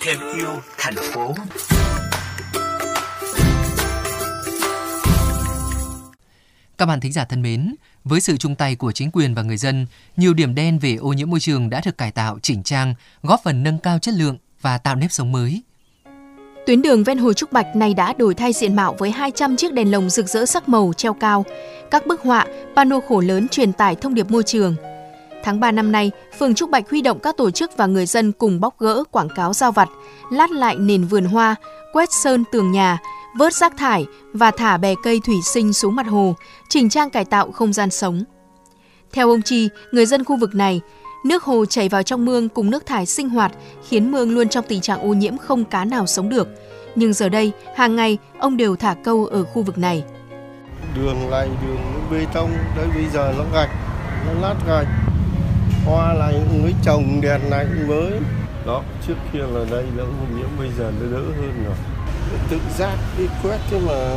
Thêm yêu thành phố. Các bạn thính giả thân mến, với sự chung tay của chính quyền và người dân, nhiều điểm đen về ô nhiễm môi trường đã được cải tạo, chỉnh trang, góp phần nâng cao chất lượng và tạo nếp sống mới. Tuyến đường ven hồ Trúc Bạch này đã đổi thay diện mạo với 200 chiếc đèn lồng rực rỡ sắc màu treo cao, các bức họa, pano khổ lớn truyền tải thông điệp môi trường. Tháng 3 năm nay, phường Trúc Bạch huy động các tổ chức và người dân cùng bóc gỡ quảng cáo giao vặt, lát lại nền vườn hoa, quét sơn tường nhà, vớt rác thải và thả bè cây thủy sinh xuống mặt hồ, chỉnh trang cải tạo không gian sống. Theo ông Chi, người dân khu vực này, nước hồ chảy vào trong mương cùng nước thải sinh hoạt khiến mương luôn trong tình trạng ô nhiễm không cá nào sống được. Nhưng giờ đây, hàng ngày ông đều thả câu ở khu vực này. Đường này đường bê tông, tới bây giờ nó gạch, nó lát gạch. Hoa này mới trồng đèn này mới. Đó, trước kia là đây nó ô nhiễm, bây giờ nó đỡ hơn rồi tự giác đi quét chứ mà.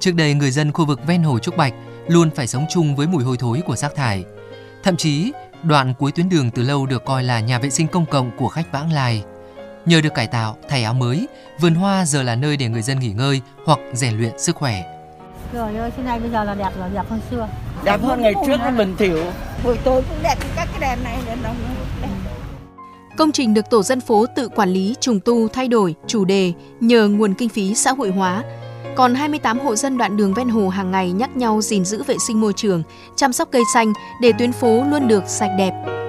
Trước đây người dân khu vực ven hồ Trúc Bạch luôn phải sống chung với mùi hôi thối của rác thải. Thậm chí, đoạn cuối tuyến đường từ lâu được coi là nhà vệ sinh công cộng của khách vãng lai. Nhờ được cải tạo, thay áo mới, vườn hoa giờ là nơi để người dân nghỉ ngơi hoặc rèn luyện sức khỏe. Trời ơi, thế này bây giờ là đẹp rồi, đẹp hơn xưa. Đẹp hơn ngày trước nó bình thiểu. Buổi tối cũng đẹp, các cái đèn này đèn đồng đẹp. Công trình được tổ dân phố tự quản lý, trùng tu, thay đổi, chủ đề nhờ nguồn kinh phí xã hội hóa. Còn 28 hộ dân đoạn đường ven hồ hàng ngày nhắc nhau gìn giữ vệ sinh môi trường, chăm sóc cây xanh để tuyến phố luôn được sạch đẹp.